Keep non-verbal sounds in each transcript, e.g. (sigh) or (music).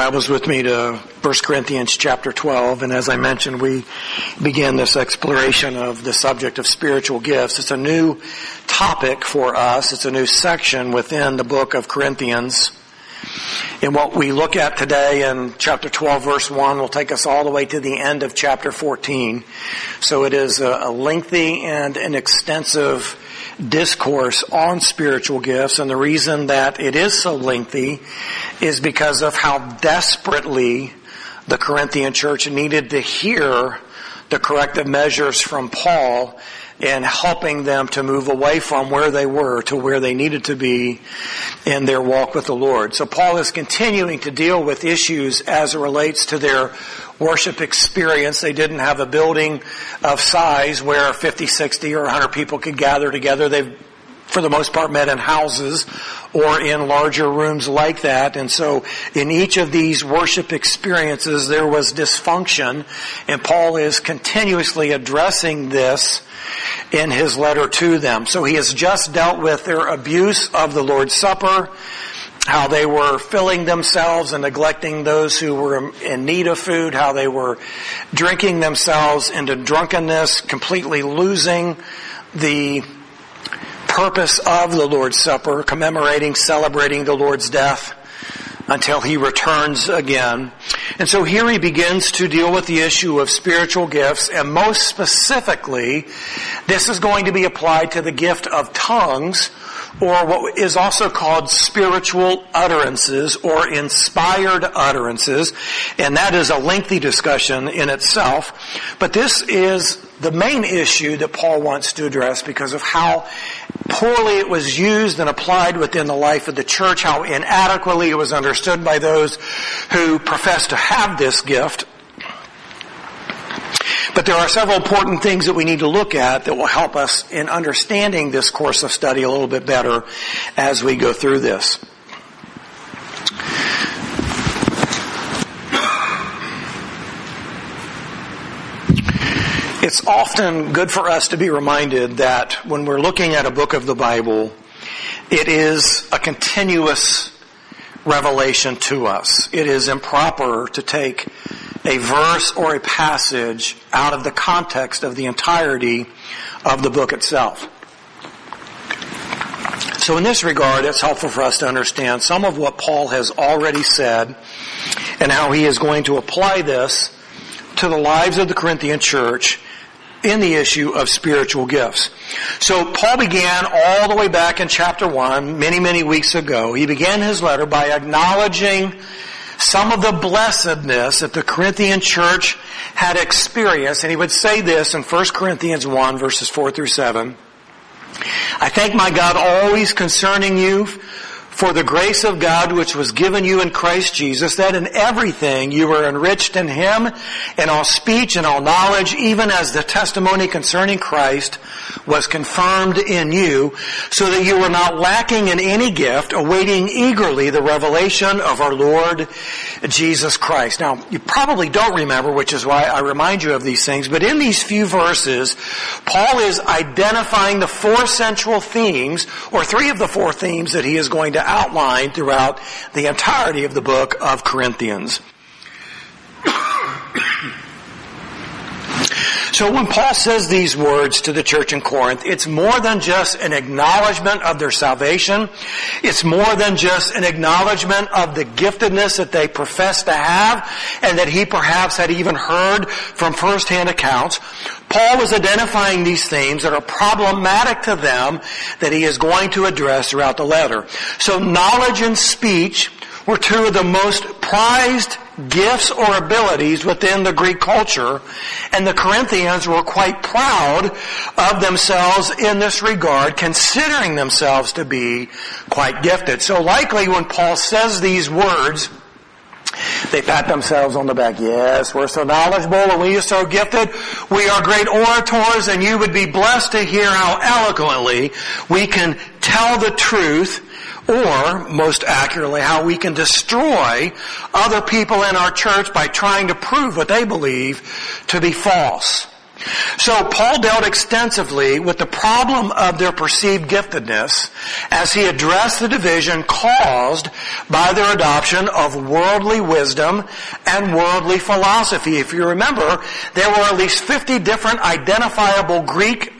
Bibles with me to 1 Corinthians chapter 12. And as I mentioned, we began this exploration of the subject of spiritual gifts. It's a new topic for us. It's a new section within the book of Corinthians. And what we look at today in chapter 12 verse 1 will take us all the way to the end of chapter 14. So it is a lengthy and an extensive discourse on spiritual gifts and the reason that it is so lengthy is because of how desperately the Corinthian church needed to hear the corrective measures from Paul in helping them to move away from where they were to where they needed to be in their walk with the Lord. So Paul is continuing to deal with issues as it relates to their worship experience. They didn't have a building of size where 50, 60, or 100 people could gather together. They've, for the most part, met in houses or in larger rooms like that. And so in each of these worship experiences, there was dysfunction. And Paul is continuously addressing this in his letter to them. So he has just dealt with their abuse of the Lord's Supper how they were filling themselves and neglecting those who were in need of food, how they were drinking themselves into drunkenness, completely losing the purpose of the Lord's Supper, commemorating, celebrating the Lord's death until he returns again. And so here he begins to deal with the issue of spiritual gifts and most specifically, this is going to be applied to the gift of tongues or what is also called spiritual utterances or inspired utterances. And that is a lengthy discussion in itself. But this is the main issue that Paul wants to address because of how poorly it was used and applied within the life of the church, how inadequately it was understood by those who profess to have this gift. But there are several important things that we need to look at that will help us in understanding this course of study a little bit better as we go through this. It's often good for us to be reminded that when we're looking at a book of the Bible, it is a continuous revelation to us. It is improper to take a verse or a passage out of the context of the entirety of the book itself. So in this regard, it's helpful for us to understand some of what Paul has already said and how he is going to apply this to the lives of the Corinthian church in the issue of spiritual gifts. So Paul began all the way back in chapter 1, many, many weeks ago. He began his letter by acknowledging some of the blessedness that the Corinthian church had experienced. And he would say this in 1 Corinthians 1 verses 4 through 7. I thank my God always concerning you for the grace of God which was given you in Christ Jesus, that in everything you were enriched in Him, in all speech and all knowledge, even as the testimony concerning Christ was confirmed in you, so that you were not lacking in any gift, awaiting eagerly the revelation of our Lord Jesus Christ. Now, you probably don't remember, which is why I remind you of these things, but in these few verses, Paul is identifying the four central themes, or three of the four themes that he is going to outlined throughout the entirety of the book of Corinthians. (coughs) So when Paul says these words to the church in Corinth, it's more than just an acknowledgement of their salvation. It's more than just an acknowledgement of the giftedness that they profess to have and that he perhaps had even heard from firsthand accounts. Paul was identifying these themes that are problematic to them that he is going to address throughout the letter. So knowledge and speech were two of the most prized gifts or abilities within the Greek culture, and the Corinthians were quite proud of themselves in this regard, considering themselves to be quite gifted. So likely when Paul says these words, they pat themselves on the back. Yes, we're so knowledgeable and we are so gifted. We are great orators and you would be blessed to hear how eloquently we can tell the truth or most accurately how we can destroy other people in our church by trying to prove what they believe to be false. So Paul dealt extensively with the problem of their perceived giftedness as he addressed the division caused by their adoption of worldly wisdom and worldly philosophy. If you remember, there were at least 50 different identifiable Greek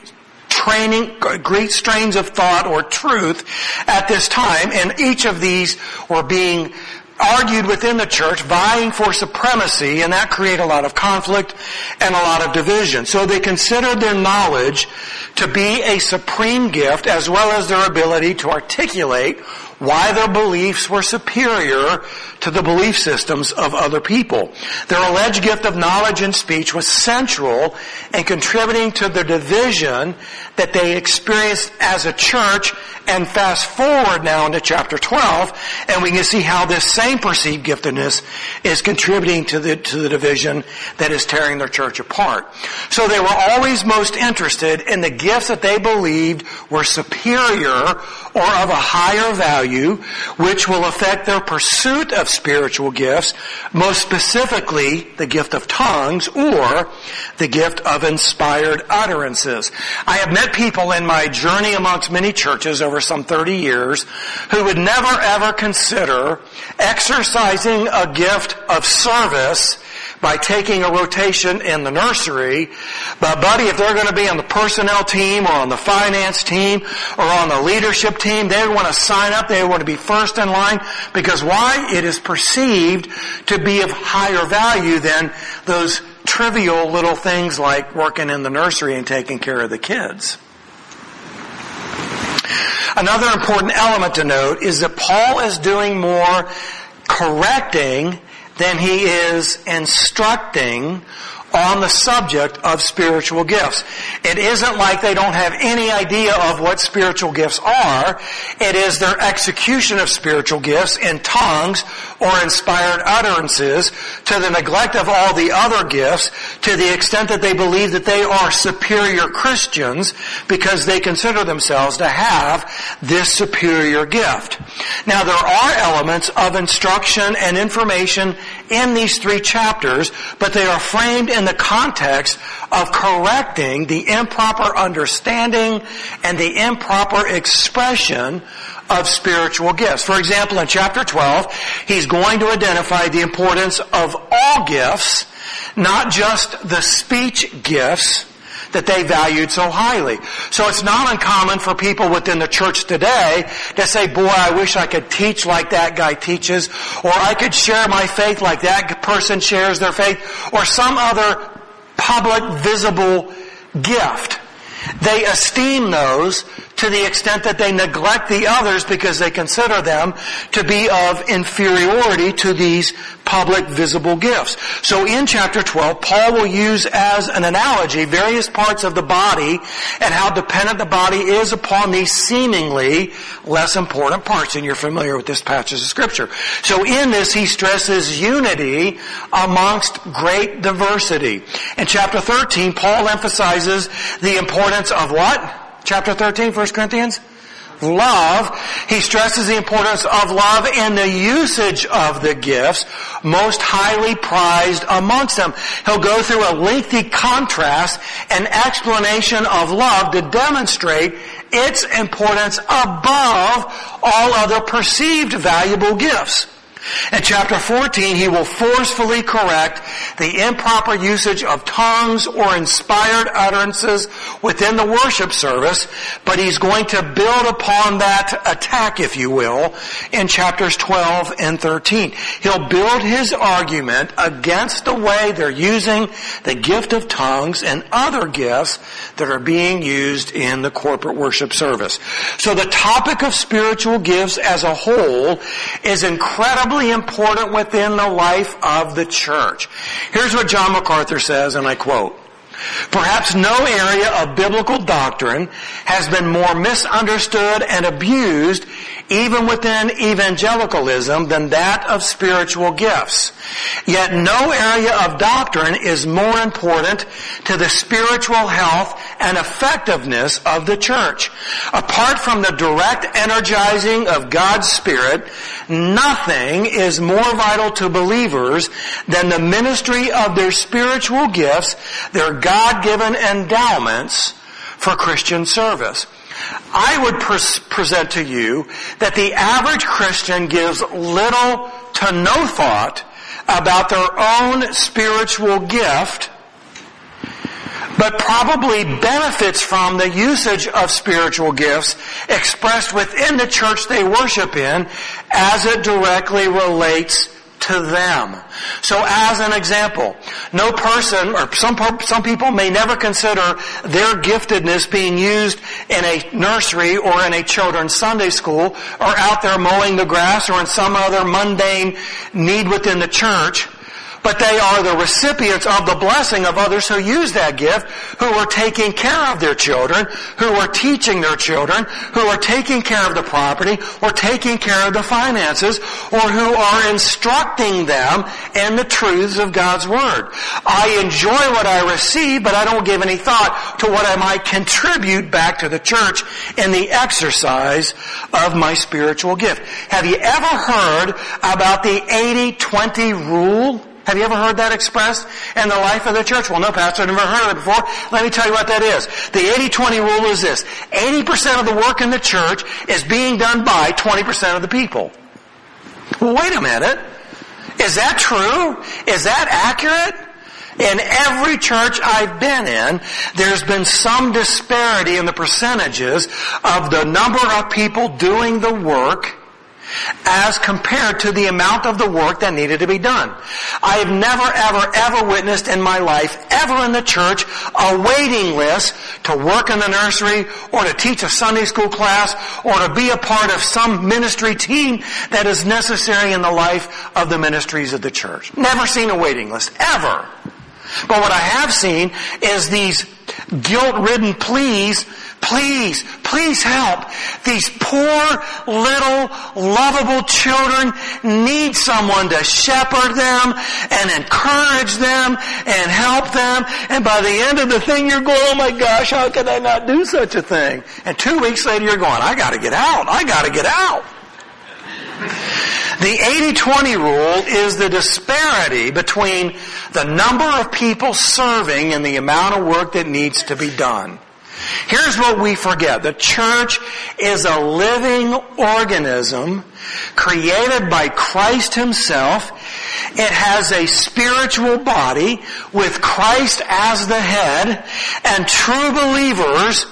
training, Greek strains of thought or truth at this time, and each of these were being argued within the church, vying for supremacy, and that created a lot of conflict and a lot of division. So they considered their knowledge to be a supreme gift as well as their ability to articulate why their beliefs were superior to the belief systems of other people. Their alleged gift of knowledge and speech was central in contributing to the division that they experienced as a church and fast forward now into chapter 12 and we can see how this same perceived giftedness is contributing to the, to the division that is tearing their church apart. So they were always most interested in the gifts that they believed were superior or of a higher value, which will affect their pursuit of spiritual gifts, most specifically the gift of tongues or the gift of inspired utterances. I have met people in my journey amongst many churches over some 30 years who would never ever consider exercising a gift of service by taking a rotation in the nursery. But buddy, if they're going to be on the personnel team or on the finance team or on the leadership team, they want to sign up. They want to be first in line because why? It is perceived to be of higher value than those trivial little things like working in the nursery and taking care of the kids. Another important element to note is that Paul is doing more correcting than he is instructing on the subject of spiritual gifts. It isn't like they don't have any idea of what spiritual gifts are. It is their execution of spiritual gifts in tongues or inspired utterances to the neglect of all the other gifts to the extent that they believe that they are superior Christians because they consider themselves to have this superior gift. Now there are elements of instruction and information in these three chapters, but they are framed in the context of correcting the improper understanding and the improper expression of spiritual gifts. For example, in chapter 12, he's going to identify the importance of all gifts, not just the speech gifts, that they valued so highly. So it's not uncommon for people within the church today to say, boy, I wish I could teach like that guy teaches, or I could share my faith like that person shares their faith, or some other public visible gift. They esteem those to the extent that they neglect the others because they consider them to be of inferiority to these public visible gifts. So in chapter 12, Paul will use as an analogy various parts of the body and how dependent the body is upon these seemingly less important parts. And you're familiar with this passage of scripture. So in this, he stresses unity amongst great diversity. In chapter 13, Paul emphasizes the importance of what? Chapter 13, 1 Corinthians? Love. He stresses the importance of love and the usage of the gifts, most highly prized amongst them. He'll go through a lengthy contrast and explanation of love to demonstrate its importance above all other perceived valuable gifts. In chapter 14, he will forcefully correct the improper usage of tongues or inspired utterances within the worship service, but he's going to build upon that attack, if you will, in chapters 12 and 13. He'll build his argument against the way they're using the gift of tongues and other gifts that are being used in the corporate worship service. So the topic of spiritual gifts as a whole is incredibly incredibly important within the life of the church. Here's what John MacArthur says, and I quote, Perhaps no area of biblical doctrine has been more misunderstood and abused even within evangelicalism than that of spiritual gifts. Yet no area of doctrine is more important to the spiritual health and effectiveness of the church. Apart from the direct energizing of God's Spirit, nothing is more vital to believers than the ministry of their spiritual gifts, their God-given endowments for Christian service. I would pres- present to you that the average Christian gives little to no thought about their own spiritual gift, but probably benefits from the usage of spiritual gifts expressed within the church they worship in as it directly relates to them. So as an example, no person, or some, some people may never consider their giftedness being used in a nursery or in a children's Sunday school or out there mowing the grass or in some other mundane need within the church but they are the recipients of the blessing of others who use that gift, who are taking care of their children, who are teaching their children, who are taking care of the property, or taking care of the finances, or who are instructing them in the truths of God's Word. I enjoy what I receive, but I don't give any thought to what I might contribute back to the church in the exercise of my spiritual gift. Have you ever heard about the 80-20 rule? Have you ever heard that expressed in the life of the church? Well, no, Pastor, I've never heard of it before. Let me tell you what that is. The 80-20 rule is this. 80% of the work in the church is being done by 20% of the people. Well, wait a minute. Is that true? Is that accurate? In every church I've been in, there's been some disparity in the percentages of the number of people doing the work as compared to the amount of the work that needed to be done. I have never, ever, ever witnessed in my life, ever in the church, a waiting list to work in the nursery or to teach a Sunday school class or to be a part of some ministry team that is necessary in the life of the ministries of the church. Never seen a waiting list, ever. But what I have seen is these guilt-ridden pleas Please, please help. These poor little lovable children need someone to shepherd them and encourage them and help them. And by the end of the thing you're going, oh my gosh, how could I not do such a thing? And two weeks later you're going, I gotta get out. I gotta get out. The 80-20 rule is the disparity between the number of people serving and the amount of work that needs to be done. Here's what we forget. The church is a living organism created by Christ himself. It has a spiritual body with Christ as the head and true believers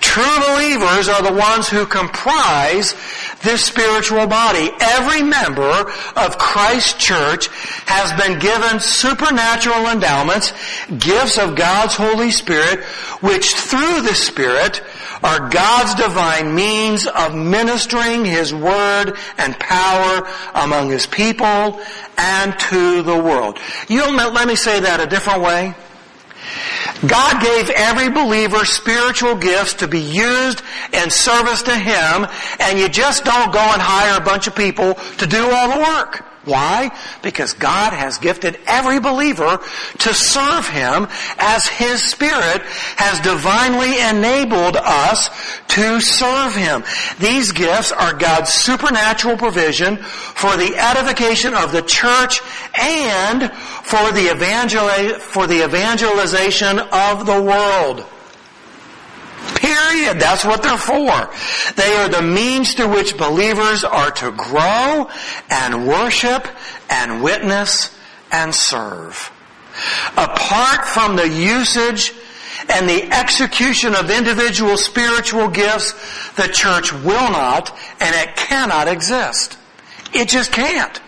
True believers are the ones who comprise this spiritual body. Every member of Christ's church has been given supernatural endowments, gifts of God's Holy Spirit, which through the Spirit are God's divine means of ministering His Word and power among His people and to the world. You'll let me say that a different way. God gave every believer spiritual gifts to be used in service to Him, and you just don't go and hire a bunch of people to do all the work. Why? Because God has gifted every believer to serve Him as His Spirit has divinely enabled us to serve Him. These gifts are God's supernatural provision for the edification of the church and for the, evangel- for the evangelization of the world. Period. That's what they're for. They are the means through which believers are to grow and worship and witness and serve. Apart from the usage and the execution of individual spiritual gifts, the church will not and it cannot exist. It just can't.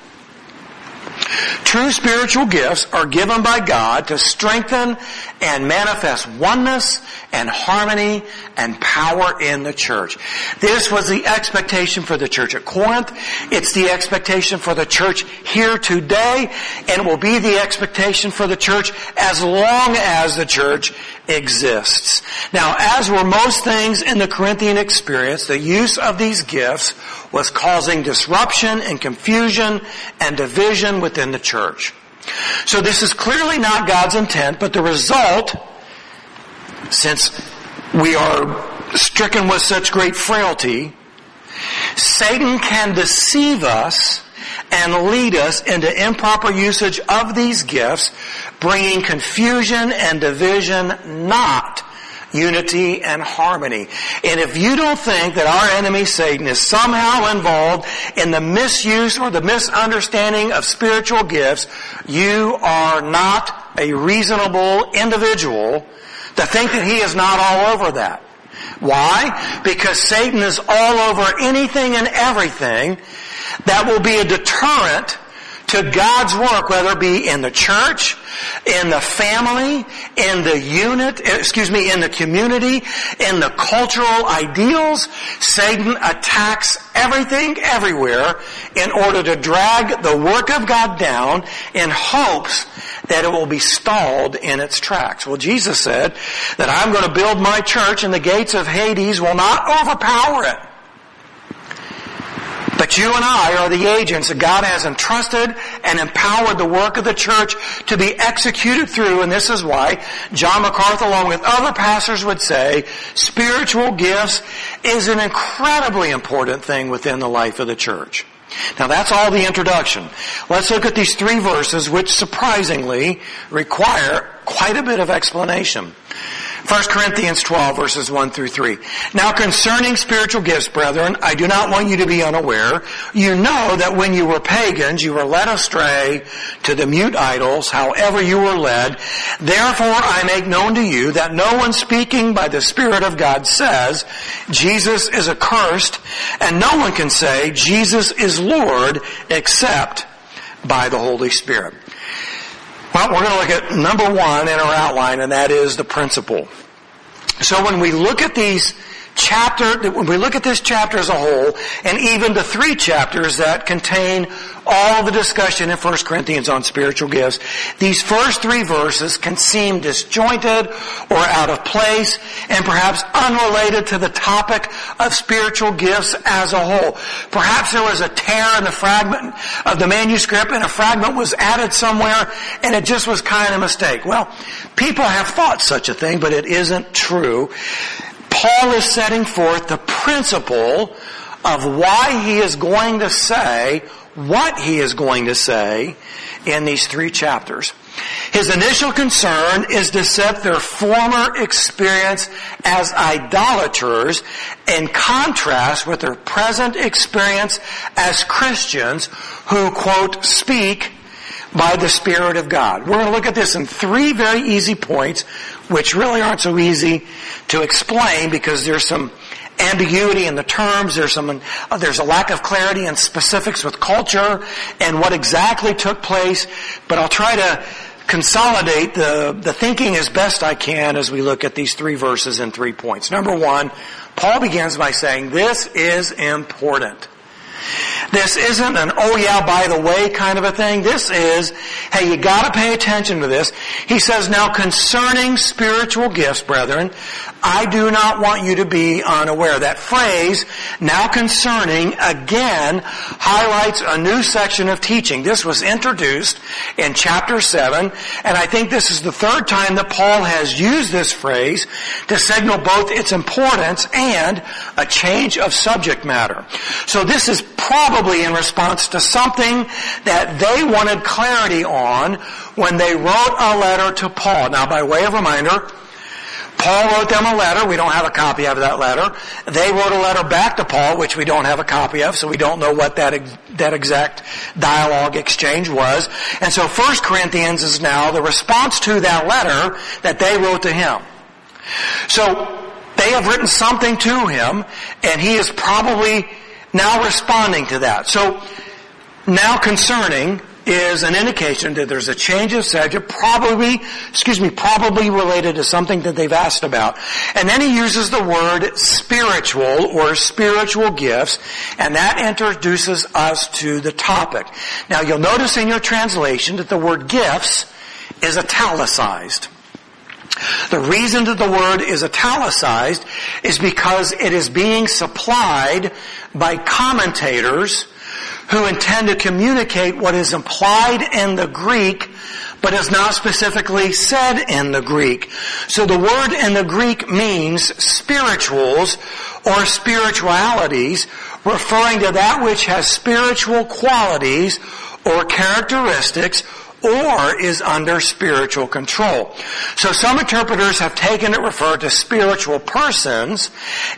True spiritual gifts are given by God to strengthen and manifest oneness and harmony and power in the church. This was the expectation for the church at Corinth. It's the expectation for the church here today, and it will be the expectation for the church as long as the church exists. Now, as were most things in the Corinthian experience, the use of these gifts was causing disruption and confusion and division within the church. So this is clearly not God's intent, but the result since we are stricken with such great frailty, Satan can deceive us and lead us into improper usage of these gifts, bringing confusion and division, not unity and harmony. And if you don't think that our enemy Satan is somehow involved in the misuse or the misunderstanding of spiritual gifts, you are not a reasonable individual to think that he is not all over that. Why? Because Satan is all over anything and everything that will be a deterrent to God's work, whether it be in the church, in the family, in the unit, eh, excuse me, in the community, in the cultural ideals. Satan attacks everything everywhere in order to drag the work of God down in hopes that it will be stalled in its tracks. Well, Jesus said that I'm going to build my church and the gates of Hades will not overpower it. But you and I are the agents that God has entrusted and empowered the work of the church to be executed through, and this is why John MacArthur, along with other pastors, would say spiritual gifts is an incredibly important thing within the life of the church. Now that's all the introduction. Let's look at these three verses which surprisingly require quite a bit of explanation. 1 Corinthians 12 verses 1 through 3. Now concerning spiritual gifts, brethren, I do not want you to be unaware. You know that when you were pagans, you were led astray to the mute idols, however you were led. Therefore I make known to you that no one speaking by the Spirit of God says, Jesus is accursed, and no one can say, Jesus is Lord, except by the Holy Spirit. Well, we're going to look at number one in our outline, and that is the principle. So when we look at these chapter, when we look at this chapter as a whole, and even the three chapters that contain all the discussion in 1 Corinthians on spiritual gifts, these first three verses can seem disjointed or out of place and perhaps unrelated to the topic of spiritual gifts as a whole. Perhaps there was a tear in the fragment of the manuscript and a fragment was added somewhere and it just was kind of a mistake. Well, people have thought such a thing, but it isn't true. Paul is setting forth the principle of why he is going to say what he is going to say in these three chapters. His initial concern is to set their former experience as idolaters in contrast with their present experience as Christians who, quote, speak by the Spirit of God. We're going to look at this in three very easy points, which really aren't so easy to explain because there's some ambiguity in the terms. There's some, uh, there's a lack of clarity and specifics with culture and what exactly took place. But I'll try to consolidate the, the thinking as best I can as we look at these three verses in three points. Number one, Paul begins by saying, this is important. This isn't an oh yeah by the way kind of a thing. This is, hey you gotta pay attention to this. He says now concerning spiritual gifts, brethren, I do not want you to be unaware. That phrase, now concerning, again, highlights a new section of teaching. This was introduced in chapter 7, and I think this is the third time that Paul has used this phrase to signal both its importance and a change of subject matter. So this is probably in response to something that they wanted clarity on when they wrote a letter to Paul. Now by way of reminder, Paul wrote them a letter. We don't have a copy of that letter. They wrote a letter back to Paul, which we don't have a copy of, so we don't know what that, that exact dialogue exchange was. And so 1 Corinthians is now the response to that letter that they wrote to him. So they have written something to him, and he is probably now responding to that. So now concerning is an indication that there's a change of subject, probably, excuse me, probably related to something that they've asked about. And then he uses the word spiritual or spiritual gifts, and that introduces us to the topic. Now you'll notice in your translation that the word gifts is italicized. The reason that the word is italicized is because it is being supplied by commentators who intend to communicate what is implied in the Greek but is not specifically said in the Greek. So the word in the Greek means spirituals or spiritualities, referring to that which has spiritual qualities or characteristics or is under spiritual control. So some interpreters have taken it refer to spiritual persons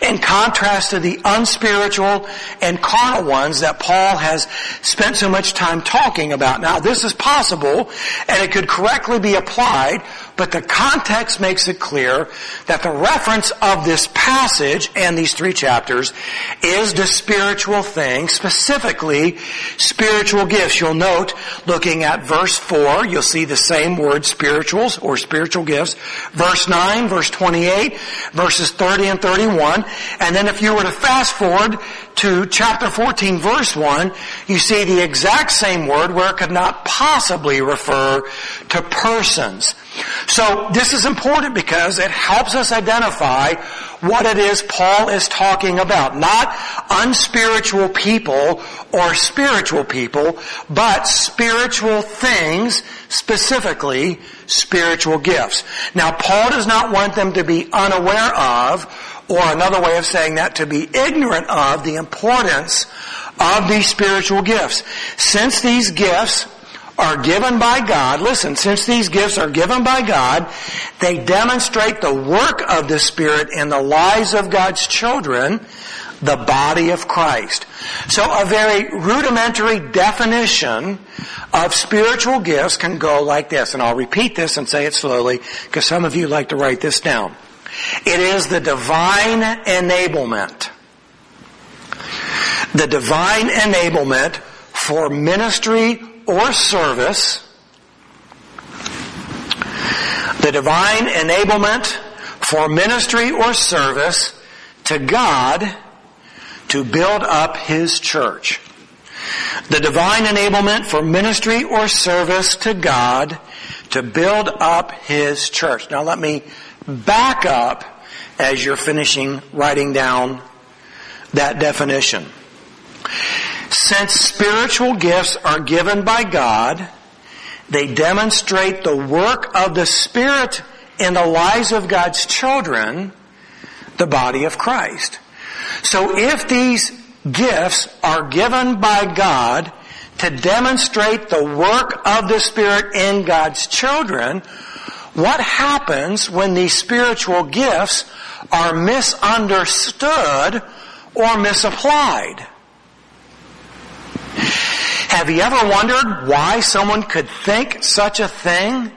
in contrast to the unspiritual and carnal ones that Paul has spent so much time talking about. Now this is possible and it could correctly be applied but the context makes it clear that the reference of this passage and these three chapters is the spiritual thing, specifically spiritual gifts. You'll note, looking at verse 4, you'll see the same word spirituals or spiritual gifts. Verse 9, verse 28, verses 30 and 31. And then if you were to fast forward to chapter 14 verse 1, you see the exact same word where it could not possibly refer to persons. So this is important because it helps us identify what it is Paul is talking about. Not unspiritual people or spiritual people, but spiritual things, specifically spiritual gifts. Now Paul does not want them to be unaware of or another way of saying that, to be ignorant of the importance of these spiritual gifts. Since these gifts are given by God, listen, since these gifts are given by God, they demonstrate the work of the Spirit in the lives of God's children, the body of Christ. So a very rudimentary definition of spiritual gifts can go like this, and I'll repeat this and say it slowly, because some of you like to write this down. It is the divine enablement. The divine enablement for ministry or service. The divine enablement for ministry or service to God to build up His church. The divine enablement for ministry or service to God to build up His church. Now let me back up as you're finishing writing down that definition. Since spiritual gifts are given by God, they demonstrate the work of the Spirit in the lives of God's children, the body of Christ. So if these gifts are given by God to demonstrate the work of the Spirit in God's children, what happens when these spiritual gifts are misunderstood or misapplied? Have you ever wondered why someone could think such a thing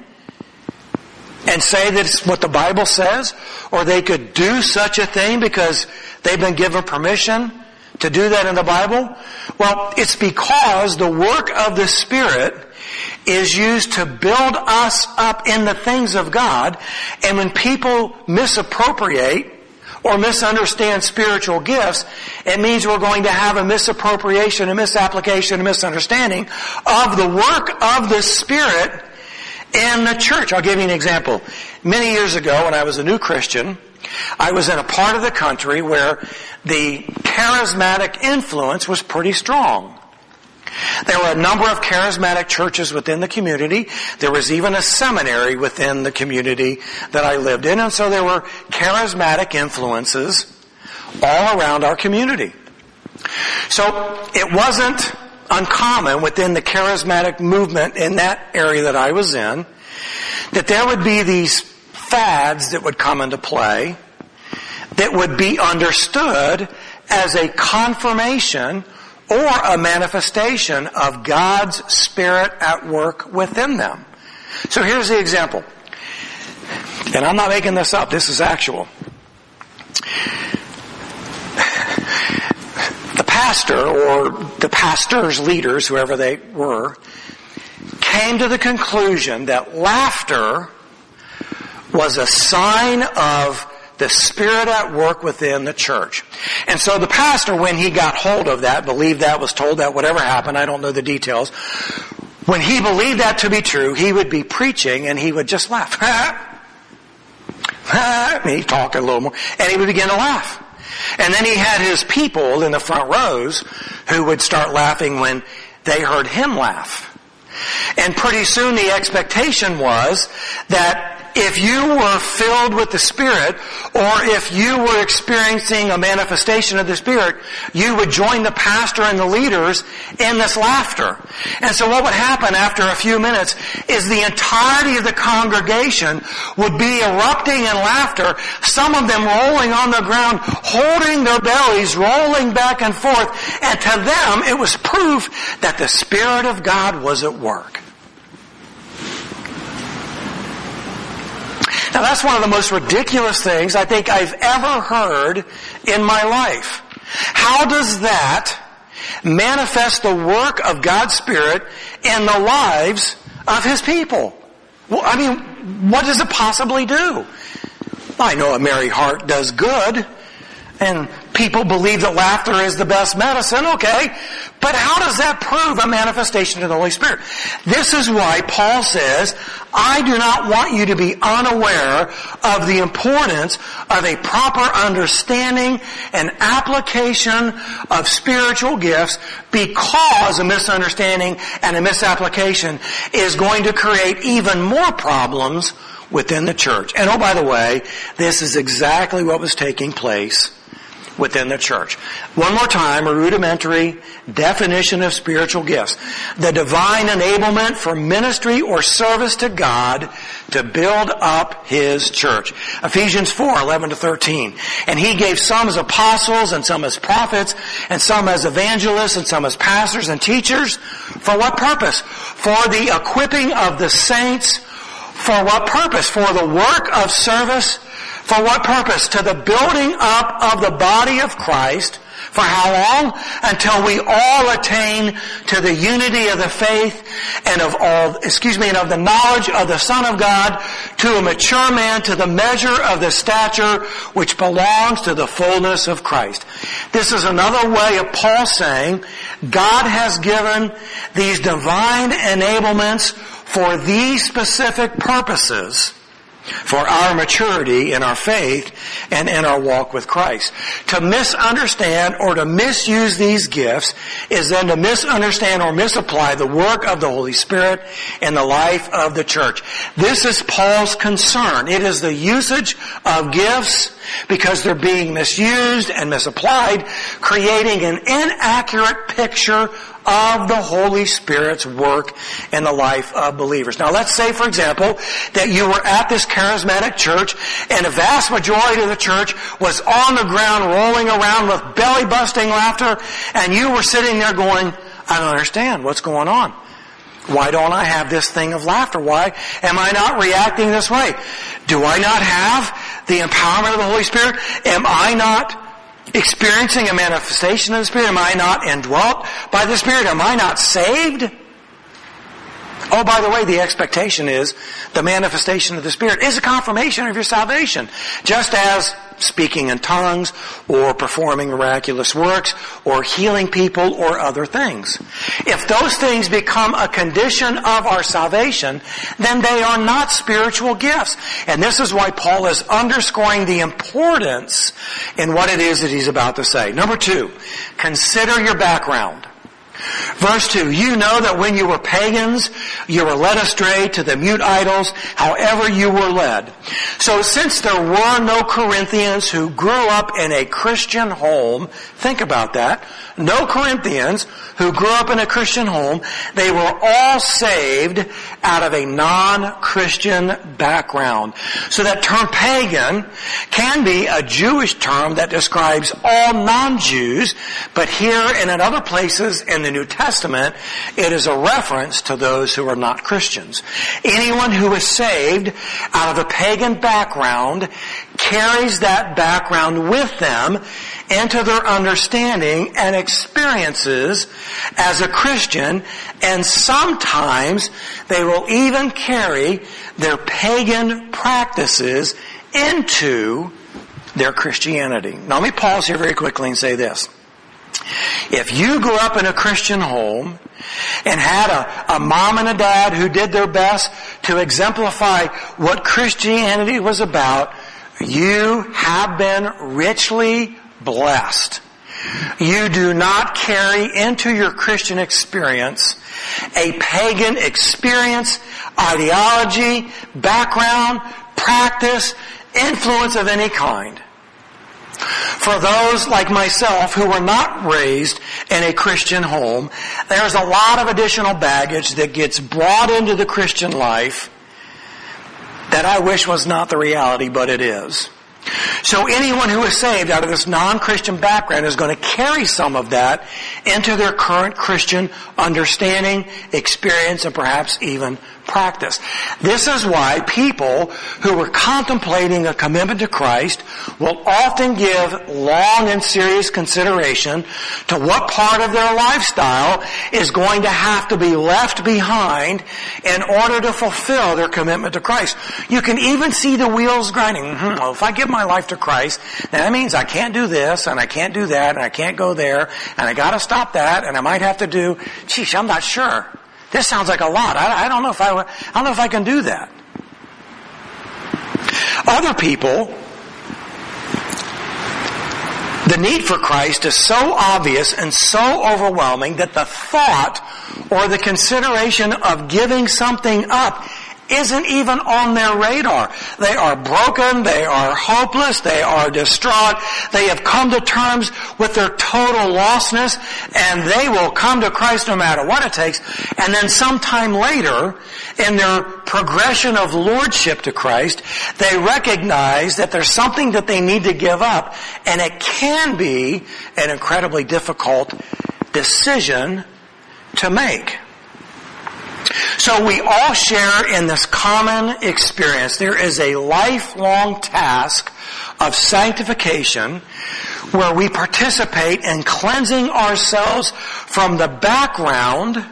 and say that it's what the Bible says? Or they could do such a thing because they've been given permission to do that in the Bible? Well, it's because the work of the Spirit is used to build us up in the things of God. And when people misappropriate or misunderstand spiritual gifts, it means we're going to have a misappropriation, a misapplication, a misunderstanding of the work of the Spirit in the church. I'll give you an example. Many years ago when I was a new Christian, I was in a part of the country where the charismatic influence was pretty strong. There were a number of charismatic churches within the community. There was even a seminary within the community that I lived in, and so there were charismatic influences all around our community. So it wasn't uncommon within the charismatic movement in that area that I was in that there would be these fads that would come into play that would be understood as a confirmation or a manifestation of God's Spirit at work within them. So here's the example. And I'm not making this up, this is actual. The pastor or the pastor's leaders, whoever they were, came to the conclusion that laughter was a sign of the Spirit at work within the church. And so the pastor, when he got hold of that, believed that, was told that, whatever happened, I don't know the details, when he believed that to be true, he would be preaching and he would just laugh. (laughs) he talk a little more, and he would begin to laugh. And then he had his people in the front rows who would start laughing when they heard him laugh. And pretty soon the expectation was that if you were filled with the Spirit, or if you were experiencing a manifestation of the Spirit, you would join the pastor and the leaders in this laughter. And so what would happen after a few minutes is the entirety of the congregation would be erupting in laughter, some of them rolling on the ground, holding their bellies, rolling back and forth, and to them it was proof that the Spirit of God was at work. Now that's one of the most ridiculous things I think I've ever heard in my life. How does that manifest the work of God's Spirit in the lives of His people? Well, I mean, what does it possibly do? I know a merry heart does good, and people believe that laughter is the best medicine, okay. But how does that prove a manifestation of the Holy Spirit? This is why Paul says, I do not want you to be unaware of the importance of a proper understanding and application of spiritual gifts because a misunderstanding and a misapplication is going to create even more problems within the church. And oh, by the way, this is exactly what was taking place within the church. One more time, a rudimentary definition of spiritual gifts. The divine enablement for ministry or service to God to build up His church. Ephesians 4, 11 to 13. And He gave some as apostles and some as prophets and some as evangelists and some as pastors and teachers. For what purpose? For the equipping of the saints. For what purpose? For the work of service for what purpose? To the building up of the body of Christ. For how long? Until we all attain to the unity of the faith and of all, excuse me, and of the knowledge of the Son of God to a mature man to the measure of the stature which belongs to the fullness of Christ. This is another way of Paul saying God has given these divine enablements for these specific purposes for our maturity in our faith and in our walk with Christ. To misunderstand or to misuse these gifts is then to misunderstand or misapply the work of the Holy Spirit in the life of the church. This is Paul's concern. It is the usage of gifts because they're being misused and misapplied, creating an inaccurate picture of the Holy Spirit's work in the life of believers. Now let's say, for example, that you were at this charismatic church and a vast majority of the church was on the ground rolling around with belly busting laughter and you were sitting there going, I don't understand what's going on. Why don't I have this thing of laughter? Why am I not reacting this way? Do I not have the empowerment of the Holy Spirit? Am I not experiencing a manifestation of the Spirit? Am I not indwelt by the Spirit? Am I not saved? Oh, by the way, the expectation is the manifestation of the Spirit is a confirmation of your salvation. Just as speaking in tongues or performing miraculous works or healing people or other things. If those things become a condition of our salvation, then they are not spiritual gifts. And this is why Paul is underscoring the importance in what it is that he's about to say. Number two, consider your background. Verse 2, you know that when you were pagans, you were led astray to the mute idols, however you were led. So since there were no Corinthians who grew up in a Christian home, think about that, no Corinthians who grew up in a Christian home, they were all saved out of a non-Christian background. So that term pagan can be a Jewish term that describes all non-Jews, but here and in other places in the New Testament, it is a reference to those who are not Christians. Anyone who is saved out of a pagan background carries that background with them into their understanding and experiences as a Christian, and sometimes they will even carry their pagan practices into their Christianity. Now let me pause here very quickly and say this. If you grew up in a Christian home and had a, a mom and a dad who did their best to exemplify what Christianity was about, you have been richly blessed. You do not carry into your Christian experience a pagan experience, ideology, background, practice, influence of any kind. For those like myself who were not raised in a Christian home, there's a lot of additional baggage that gets brought into the Christian life that I wish was not the reality, but it is. So anyone who is saved out of this non-Christian background is going to carry some of that into their current Christian understanding, experience, and perhaps even practice. This is why people who are contemplating a commitment to Christ will often give long and serious consideration to what part of their lifestyle is going to have to be left behind in order to fulfill their commitment to Christ. You can even see the wheels grinding. Mm-hmm. Well, if I give my life to Christ, then that means I can't do this and I can't do that and I can't go there and I gotta stop that and I might have to do, geez, I'm not sure. This sounds like a lot. I, I don't know if I, I don't know if I can do that. Other people, the need for Christ is so obvious and so overwhelming that the thought or the consideration of giving something up isn't even on their radar. They are broken, they are hopeless, they are distraught, they have come to terms with their total lostness, and they will come to Christ no matter what it takes. And then sometime later, in their progression of lordship to Christ, they recognize that there's something that they need to give up, and it can be an incredibly difficult decision to make. So we all share in this common experience. There is a lifelong task of sanctification where we participate in cleansing ourselves from the background,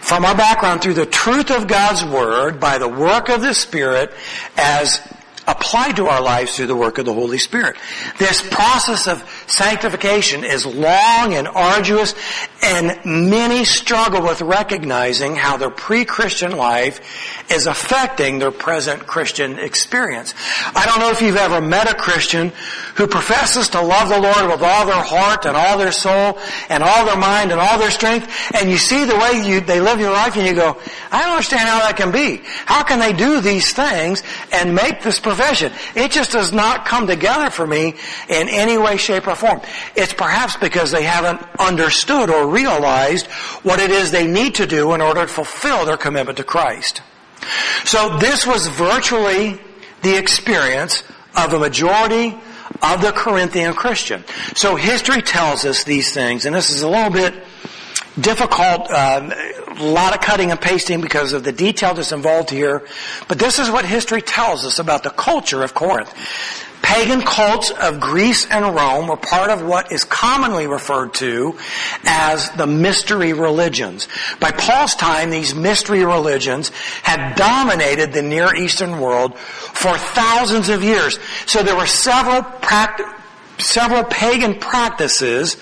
from our background through the truth of God's Word by the work of the Spirit as applied to our lives through the work of the Holy Spirit. This process of sanctification is long and arduous and many struggle with recognizing how their pre-Christian life is affecting their present Christian experience. I don't know if you've ever met a Christian who professes to love the Lord with all their heart and all their soul and all their mind and all their strength and you see the way you, they live your life and you go, I don't understand how that can be. How can they do these things and make this profession? It just does not come together for me in any way, shape, or form. It's perhaps because they haven't understood or realized what it is they need to do in order to fulfill their commitment to Christ. So this was virtually the experience of the majority of the Corinthian Christian. So history tells us these things, and this is a little bit difficult, uh, a lot of cutting and pasting because of the detail that's involved here. But this is what history tells us about the culture of Corinth. Pagan cults of Greece and Rome were part of what is commonly referred to as the mystery religions. By Paul's time, these mystery religions had dominated the Near Eastern world for thousands of years. So there were several practices several pagan practices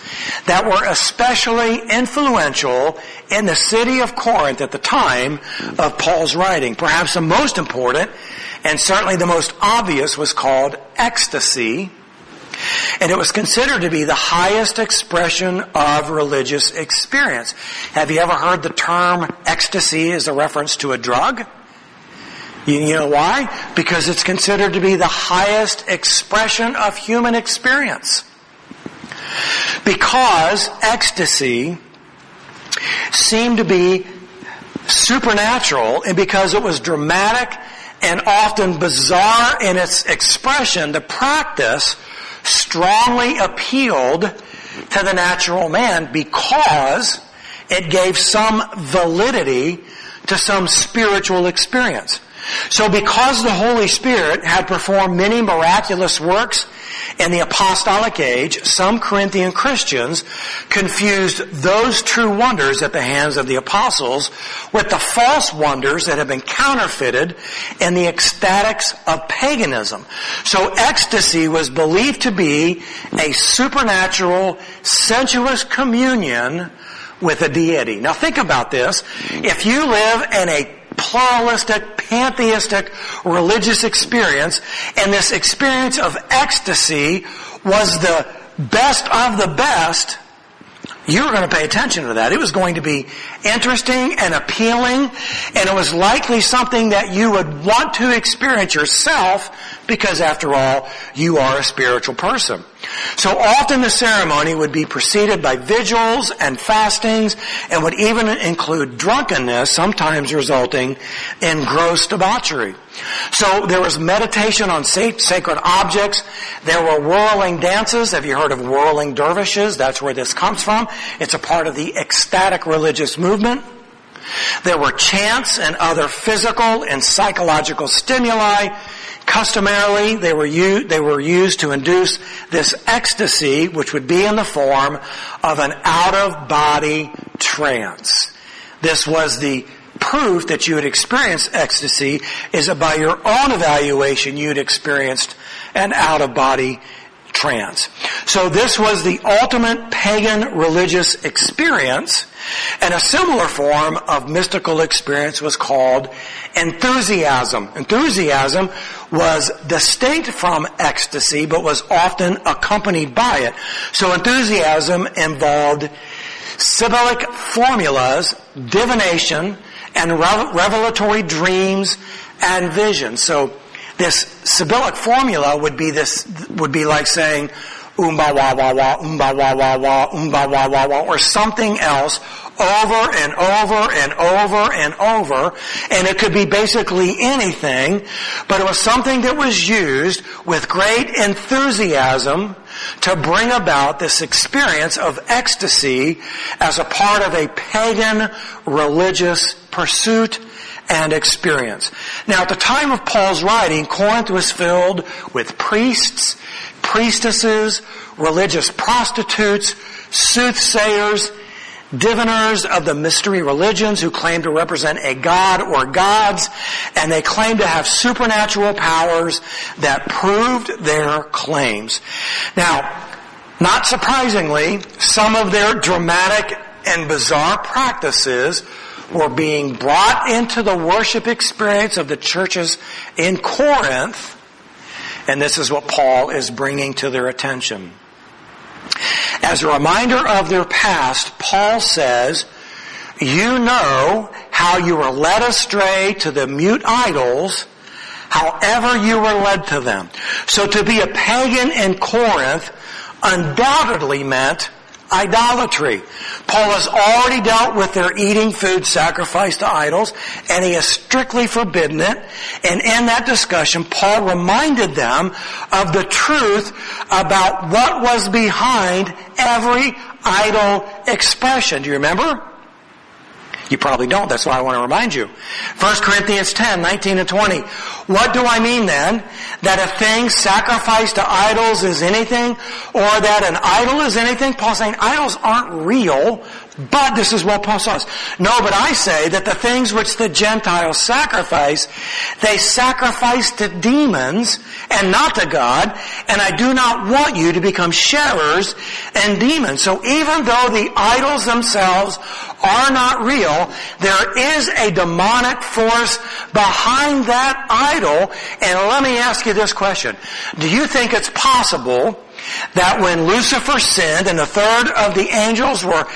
that were especially influential in the city of Corinth at the time of Paul's writing. Perhaps the most important and certainly the most obvious was called ecstasy. And it was considered to be the highest expression of religious experience. Have you ever heard the term ecstasy as a reference to a drug? You, know why? Because it's considered to be the highest expression of human experience. Because ecstasy seemed to be supernatural and because it was dramatic and often bizarre in its expression, the practice strongly appealed to the natural man because it gave some validity to some spiritual experience. So because the Holy Spirit had performed many miraculous works in the apostolic age, some Corinthian Christians confused those true wonders at the hands of the apostles with the false wonders that have been counterfeited in the ecstatics of paganism. So ecstasy was believed to be a supernatural, sensuous communion with a deity. Now think about this. If you live in a pluralistic, pantheistic religious experience, and this experience of ecstasy was the best of the best, you were going to pay attention to that. It was going to be interesting and appealing, and it was likely something that you would want to experience yourself because after all, you are a spiritual person. So often the ceremony would be preceded by vigils and fastings and would even include drunkenness, sometimes resulting in gross debauchery. So there was meditation on sacred objects. There were whirling dances. Have you heard of whirling dervishes? That's where this comes from. It's a part of the ecstatic religious movement. There were chants and other physical and psychological stimuli Customarily, they were, used, they were used to induce this ecstasy, which would be in the form of an out-of-body trance. This was the proof that you had experienced ecstasy is that by your own evaluation you had experienced an out-of-body trance. So this was the ultimate pagan religious experience, and a similar form of mystical experience was called enthusiasm. Enthusiasm was distinct from ecstasy, but was often accompanied by it. So enthusiasm involved Sibyllic formulas, divination, and revelatory dreams and visions. So this Sibyllic formula would be this, would be like saying, umba wa wa wa, umba wa wa wa, umba wa wa wa, or something else over and over and over and over. And it could be basically anything, but it was something that was used with great enthusiasm to bring about this experience of ecstasy as a part of a pagan religious pursuit and experience. Now at the time of Paul's writing, Corinth was filled with priests, priestesses, religious prostitutes, soothsayers, diviners of the mystery religions who claim to represent a god or gods, and they claim to have supernatural powers that proved their claims. Now, not surprisingly, some of their dramatic and bizarre practices were being brought into the worship experience of the churches in Corinth, and this is what Paul is bringing to their attention. As a reminder of their past, Paul says, you know how you were led astray to the mute idols, however you were led to them. So to be a pagan in Corinth undoubtedly meant idolatry. Paul has already dealt with their eating food sacrificed to idols, and he has strictly forbidden it. And in that discussion, Paul reminded them of the truth about what was behind every idol expression. Do you remember? You probably don't. That's why I want to remind you. 1 Corinthians 10, 19 and 20. What do I mean then? That a thing sacrificed to idols is anything? Or that an idol is anything? Paul's saying idols aren't real, but this is what Paul says. No, but I say that the things which the Gentiles sacrifice, they sacrifice to demons and not to God, and I do not want you to become sharers and demons. So even though the idols themselves are not real, there is a demonic force behind that idol. And let me ask you this question. Do you think it's possible that when Lucifer sinned and a third of the angels were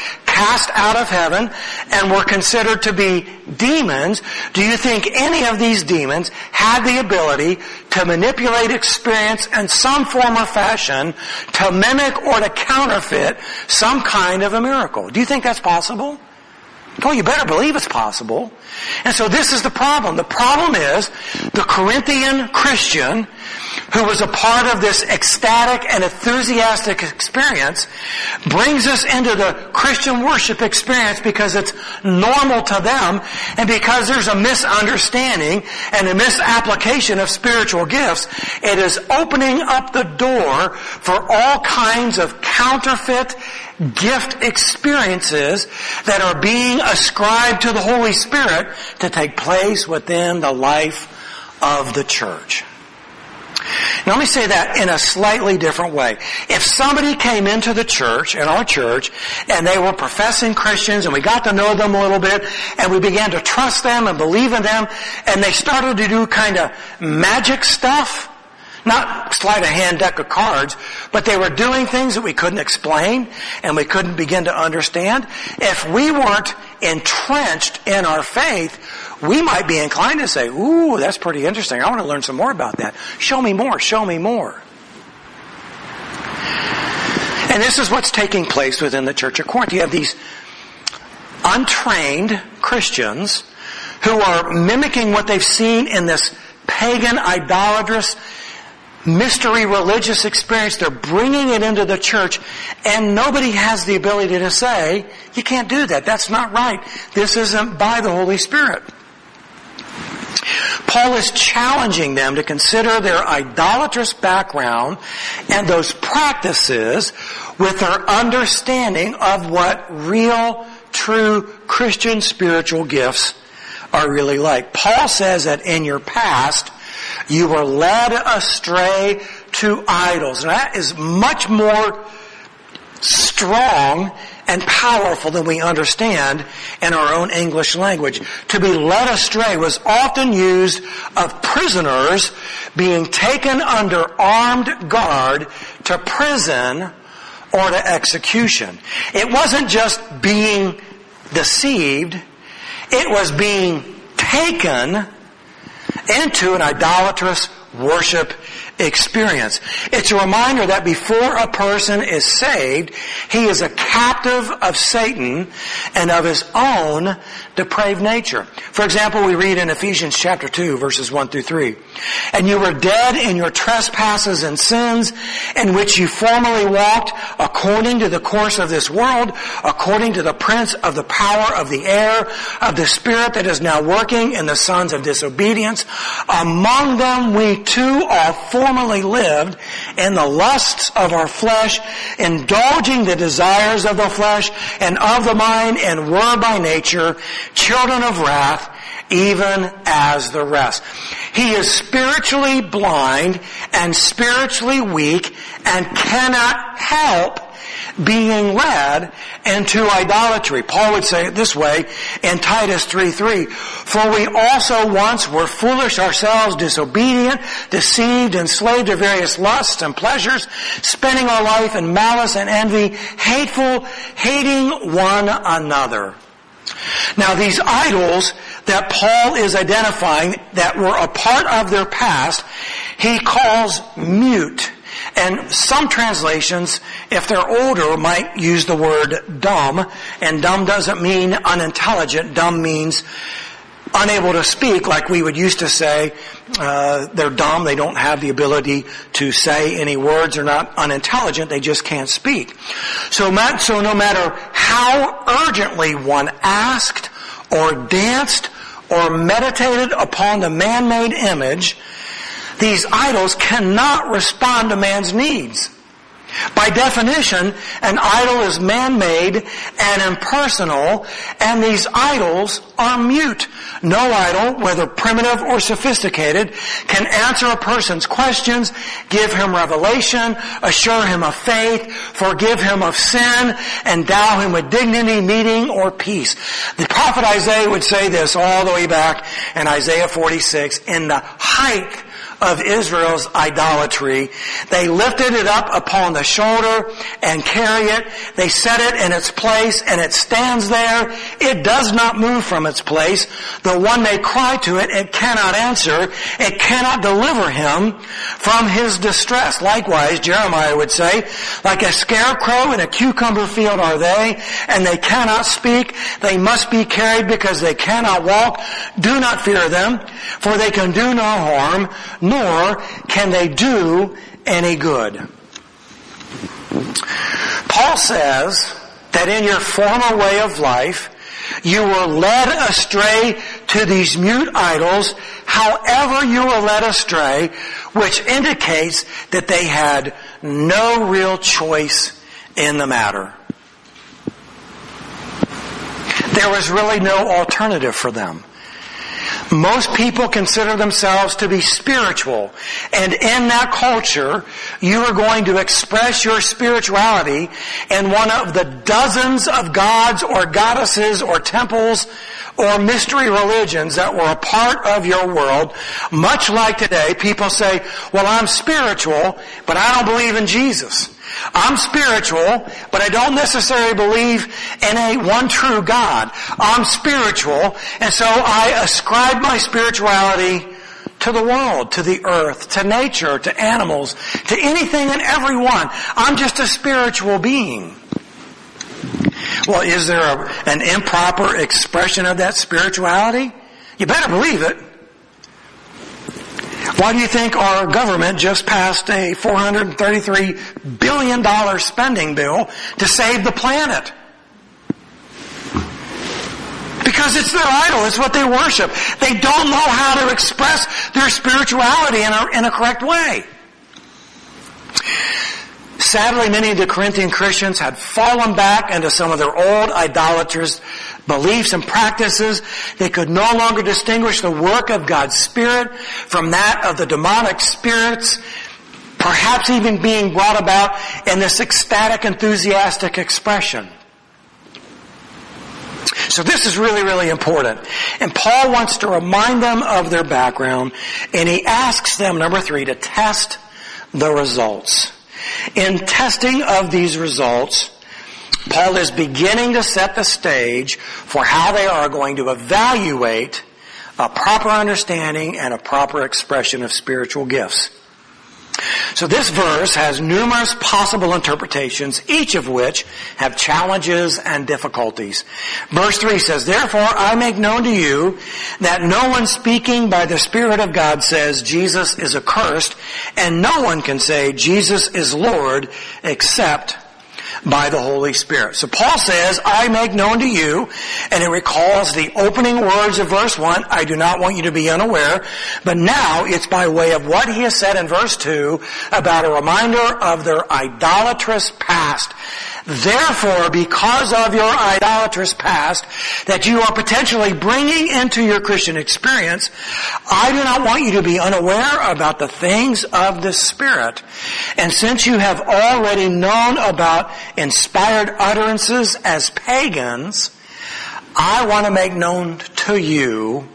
cast out of heaven and were considered to be demons, do you think any of these demons had the ability to manipulate experience in some form or fashion to mimic or to counterfeit some kind of a miracle? Do you think that's possible? Oh, you better believe it's possible. And so this is the problem. The problem is the Corinthian Christian who was a part of this ecstatic and enthusiastic experience brings us into the Christian worship experience because it's normal to them and because there's a misunderstanding and a misapplication of spiritual gifts. It is opening up the door for all kinds of counterfeit gift experiences that are being ascribed to the Holy Spirit to take place within the life of the church. Now let me say that in a slightly different way. If somebody came into the church, in our church, and they were professing Christians and we got to know them a little bit and we began to trust them and believe in them and they started to do kind of magic stuff, Not sleight of hand deck of cards, but they were doing things that we couldn't explain and we couldn't begin to understand. If we weren't entrenched in our faith, we might be inclined to say, ooh, that's pretty interesting. I want to learn some more about that. Show me more, show me more. And this is what's taking place within the Church of Corinth. You have these untrained Christians who are mimicking what they've seen in this pagan, idolatrous, mystery religious experience. They're bringing it into the church and nobody has the ability to say, you can't do that. That's not right. This isn't by the Holy Spirit. Paul is challenging them to consider their idolatrous background and those practices with their understanding of what real, true Christian spiritual gifts are really like. Paul says that in your past, you were led astray to idols. And that is much more strong and powerful than we understand in our own English language. To be led astray was often used of prisoners being taken under armed guard to prison or to execution. It wasn't just being deceived, it was being taken into an idolatrous worship experience. It's a reminder that before a person is saved, he is a captive of Satan and of his own depraved nature. For example, we read in Ephesians chapter 2 verses 1 through 3. And you were dead in your trespasses and sins in which you formerly walked according to the course of this world, according to the prince of the power of the air, of the spirit that is now working in the sons of disobedience. Among them we too all formerly lived in the lusts of our flesh, indulging the desires of the flesh and of the mind and were by nature children of wrath, even as the rest. He is spiritually blind and spiritually weak and cannot help being led into idolatry. Paul would say it this way in Titus 3:3, "For we also once were foolish ourselves, disobedient, deceived, enslaved to various lusts and pleasures, spending our life in malice and envy, hateful, hating one another." Now these idols that Paul is identifying that were a part of their past, he calls mute. And some translations, if they're older, might use the word dumb. And dumb doesn't mean unintelligent. Dumb means unable to speak, like we would used to say, uh, they're dumb, they don't have the ability to say any words, they're not unintelligent, they just can't speak. So, so no matter how urgently one asked or danced or meditated upon the man-made image, these idols cannot respond to man's needs. By definition, an idol is man-made and impersonal, and these idols are mute. No idol, whether primitive or sophisticated, can answer a person's questions, give him revelation, assure him of faith, forgive him of sin, endow him with dignity, meaning, or peace. The prophet Isaiah would say this all the way back in Isaiah 46, in the height of Israel's idolatry. They lifted it up upon the shoulder and carry it. They set it in its place and it stands there. It does not move from its place. The one may cry to it, it cannot answer. It cannot deliver him from his distress. Likewise, Jeremiah would say, like a scarecrow in a cucumber field are they, and they cannot speak. They must be carried because they cannot walk. Do not fear them, for they can do no harm, nor can they do any good. Paul says that in your former way of life, you were led astray to these mute idols, however you were led astray, which indicates that they had no real choice in the matter. There was really no alternative for them. Most people consider themselves to be spiritual. And in that culture, you are going to express your spirituality in one of the dozens of gods or goddesses or temples or mystery religions that were a part of your world, much like today, people say, well, I'm spiritual, but I don't believe in Jesus. I'm spiritual, but I don't necessarily believe in a one true God. I'm spiritual, and so I ascribe my spirituality to the world, to the earth, to nature, to animals, to anything and everyone. I'm just a spiritual being. Well, is there a, an improper expression of that spirituality? You better believe it. Why do you think our government just passed a $433 billion spending bill to save the planet? Because it's their idol. It's what they worship. They don't know how to express their spirituality in a, in a correct way. Sadly, many of the Corinthian Christians had fallen back into some of their old idolatrous beliefs and practices. They could no longer distinguish the work of God's Spirit from that of the demonic spirits, perhaps even being brought about in this ecstatic, enthusiastic expression. So this is really, really important. And Paul wants to remind them of their background, and he asks them, number three, to test the results. In testing of these results, Paul is beginning to set the stage for how they are going to evaluate a proper understanding and a proper expression of spiritual gifts. So this verse has numerous possible interpretations, each of which have challenges and difficulties. Verse 3 says, Therefore I make known to you that no one speaking by the Spirit of God says Jesus is accursed, and no one can say Jesus is Lord except by the Holy Spirit. So Paul says, I make known to you, and it recalls the opening words of verse 1, I do not want you to be unaware, but now it's by way of what he has said in verse 2 about a reminder of their idolatrous past Therefore, because of your idolatrous past that you are potentially bringing into your Christian experience, I do not want you to be unaware about the things of the Spirit. And since you have already known about inspired utterances as pagans, I want to make known to you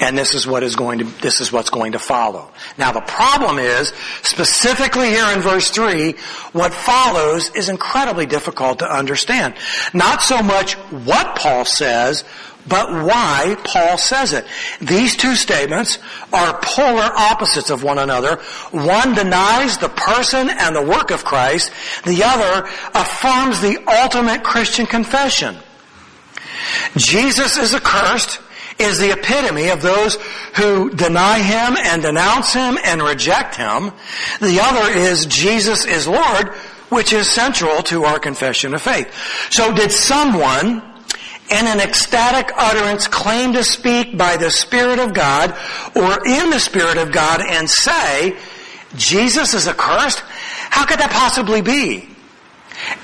and this is what is going to, this is what's going to follow. Now the problem is, specifically here in verse 3, what follows is incredibly difficult to understand. Not so much what Paul says, but why Paul says it. These two statements are polar opposites of one another. One denies the person and the work of Christ. The other affirms the ultimate Christian confession. Jesus is accursed is the epitome of those who deny Him and denounce Him and reject Him. The other is Jesus is Lord, which is central to our confession of faith. So did someone in an ecstatic utterance claim to speak by the Spirit of God or in the Spirit of God and say, Jesus is accursed? How could that possibly be?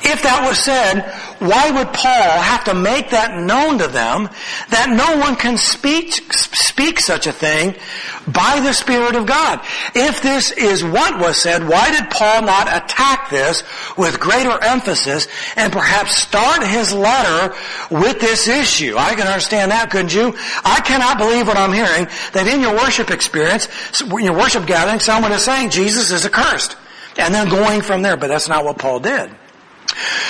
If that was said, why would Paul have to make that known to them that no one can speak, speak such a thing by the Spirit of God? If this is what was said, why did Paul not attack this with greater emphasis and perhaps start his letter with this issue? I can understand that, couldn't you? I cannot believe what I'm hearing that in your worship experience, in your worship gathering, someone is saying Jesus is accursed. And then going from there, but that's not what Paul did.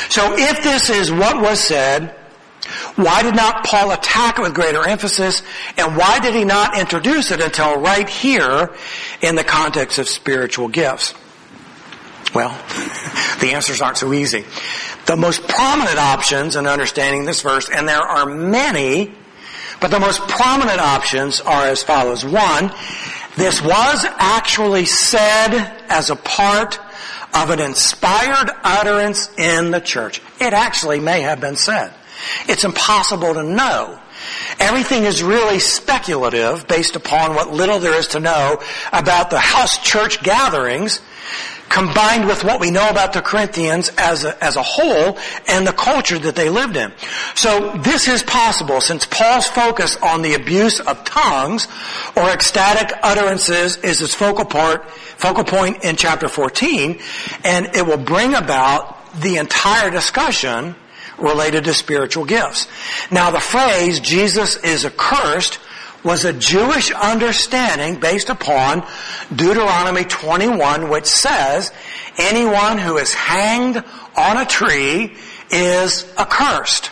So if this is what was said, why did not Paul attack it with greater emphasis? And why did he not introduce it until right here in the context of spiritual gifts? Well, (laughs) the answers aren't so easy. The most prominent options in understanding this verse, and there are many, but the most prominent options are as follows. One, this was actually said as a part of an inspired utterance in the church. It actually may have been said. It's impossible to know. Everything is really speculative based upon what little there is to know about the house church gatherings combined with what we know about the Corinthians as a, as a whole and the culture that they lived in. So this is possible since Paul's focus on the abuse of tongues or ecstatic utterances is his focal part, focal point in chapter 14 and it will bring about the entire discussion related to spiritual gifts. Now the phrase, Jesus is accursed, was a Jewish understanding based upon Deuteronomy 21, which says, anyone who is hanged on a tree is accursed.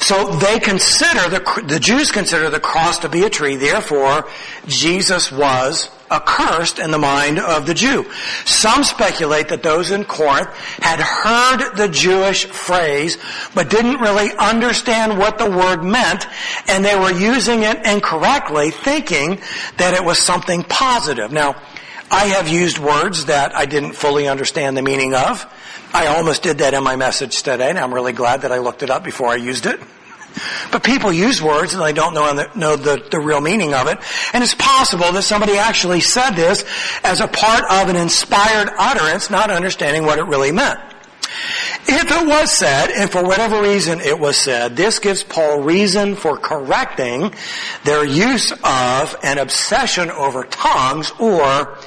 So they consider, the, the Jews consider the cross to be a tree, therefore Jesus was accursed in the mind of the Jew. Some speculate that those in Corinth had heard the Jewish phrase, but didn't really understand what the word meant, and they were using it incorrectly, thinking that it was something positive. Now, I have used words that I didn't fully understand the meaning of. I almost did that in my message today, and I'm really glad that I looked it up before I used it. But people use words and they don't know, the, know the, the real meaning of it. And it's possible that somebody actually said this as a part of an inspired utterance, not understanding what it really meant. If it was said, and for whatever reason it was said, this gives Paul reason for correcting their use of an obsession over tongues or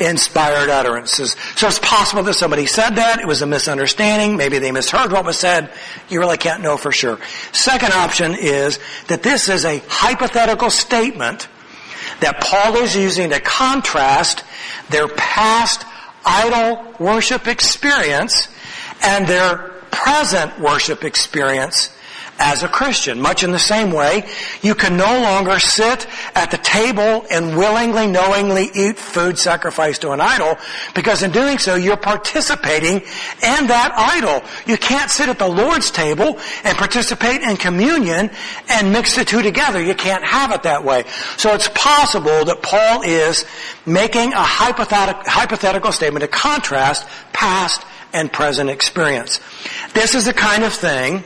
inspired utterances. So it's possible that somebody said that, it was a misunderstanding, maybe they misheard what was said, you really can't know for sure. Second option is that this is a hypothetical statement that Paul is using to contrast their past idol worship experience and their present worship experience as a Christian. Much in the same way, you can no longer sit at the table and willingly, knowingly eat food sacrificed to an idol, because in doing so, you're participating in that idol. You can't sit at the Lord's table and participate in communion and mix the two together. You can't have it that way. So it's possible that Paul is making a hypothetical, hypothetical statement to contrast past and present experience. This is the kind of thing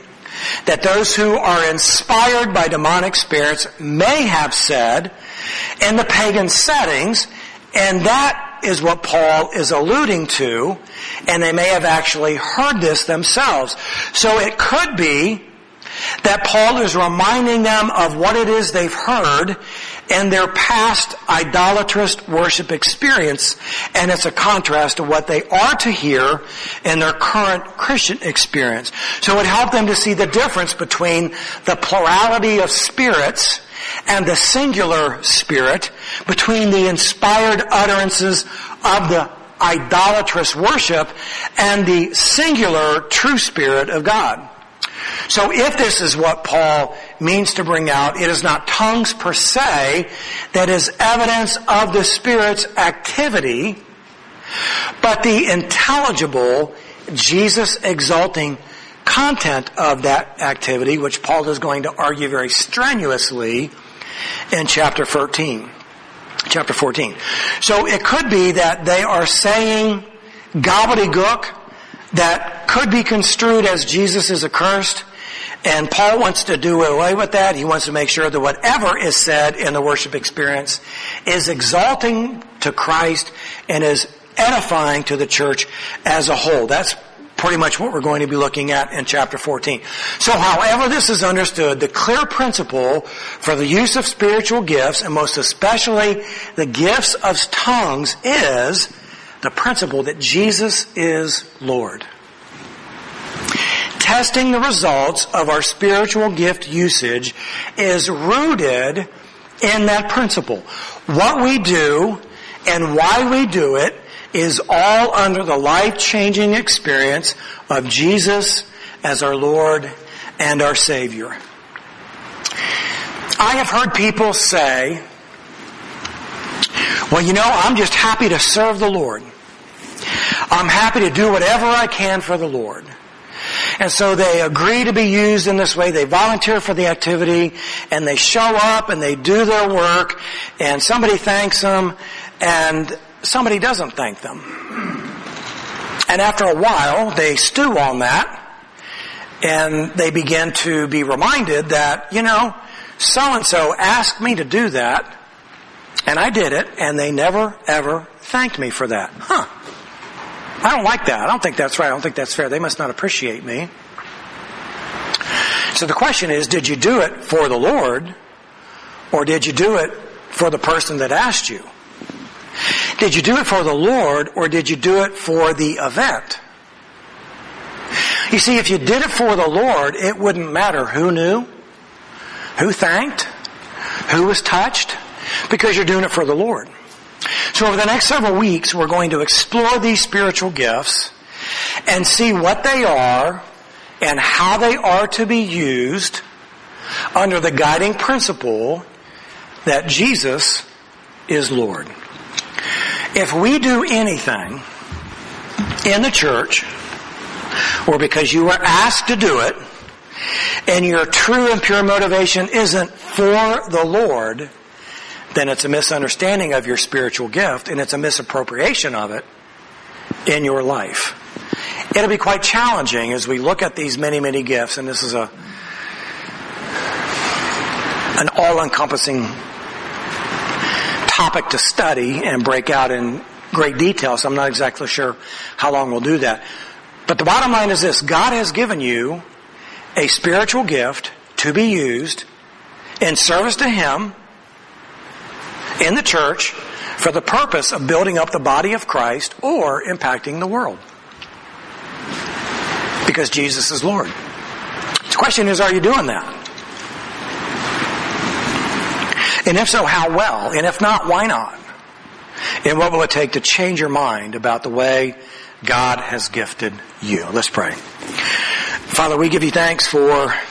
that those who are inspired by demonic spirits may have said in the pagan settings, and that is what Paul is alluding to, and they may have actually heard this themselves. So it could be that Paul is reminding them of what it is they've heard and their past idolatrous worship experience, and it's a contrast to what they are to hear in their current Christian experience. So it helped them to see the difference between the plurality of spirits and the singular spirit, between the inspired utterances of the idolatrous worship and the singular true spirit of God. So if this is what Paul means to bring out, it is not tongues per se that is evidence of the Spirit's activity, but the intelligible, Jesus exalting content of that activity, which Paul is going to argue very strenuously in chapter 13. Chapter 14. So it could be that they are saying gobbledygook that could be construed as Jesus is accursed, and Paul wants to do away with that. He wants to make sure that whatever is said in the worship experience is exalting to Christ and is edifying to the church as a whole. That's pretty much what we're going to be looking at in chapter 14. So however this is understood, the clear principle for the use of spiritual gifts, and most especially the gifts of tongues, is the principle that Jesus is Lord testing the results of our spiritual gift usage is rooted in that principle. What we do and why we do it is all under the life-changing experience of Jesus as our Lord and our Savior. I have heard people say, well, you know, I'm just happy to serve the Lord. I'm happy to do whatever I can for the Lord. And so they agree to be used in this way. They volunteer for the activity and they show up and they do their work and somebody thanks them and somebody doesn't thank them. And after a while, they stew on that and they begin to be reminded that, you know, so and so asked me to do that and I did it and they never ever thanked me for that. Huh. I don't like that. I don't think that's right. I don't think that's fair. They must not appreciate me. So the question is, did you do it for the Lord or did you do it for the person that asked you? Did you do it for the Lord or did you do it for the event? You see, if you did it for the Lord, it wouldn't matter who knew, who thanked, who was touched, because you're doing it for the Lord. So over the next several weeks, we're going to explore these spiritual gifts and see what they are and how they are to be used under the guiding principle that Jesus is Lord. If we do anything in the church, or because you were asked to do it, and your true and pure motivation isn't for the Lord, then it's a misunderstanding of your spiritual gift and it's a misappropriation of it in your life. It'll be quite challenging as we look at these many, many gifts, and this is a an all-encompassing topic to study and break out in great detail, so I'm not exactly sure how long we'll do that. But the bottom line is this, God has given you a spiritual gift to be used in service to Him in the church for the purpose of building up the body of Christ or impacting the world. Because Jesus is Lord. The question is, are you doing that? And if so, how well? And if not, why not? And what will it take to change your mind about the way God has gifted you? Let's pray. Father, we give you thanks for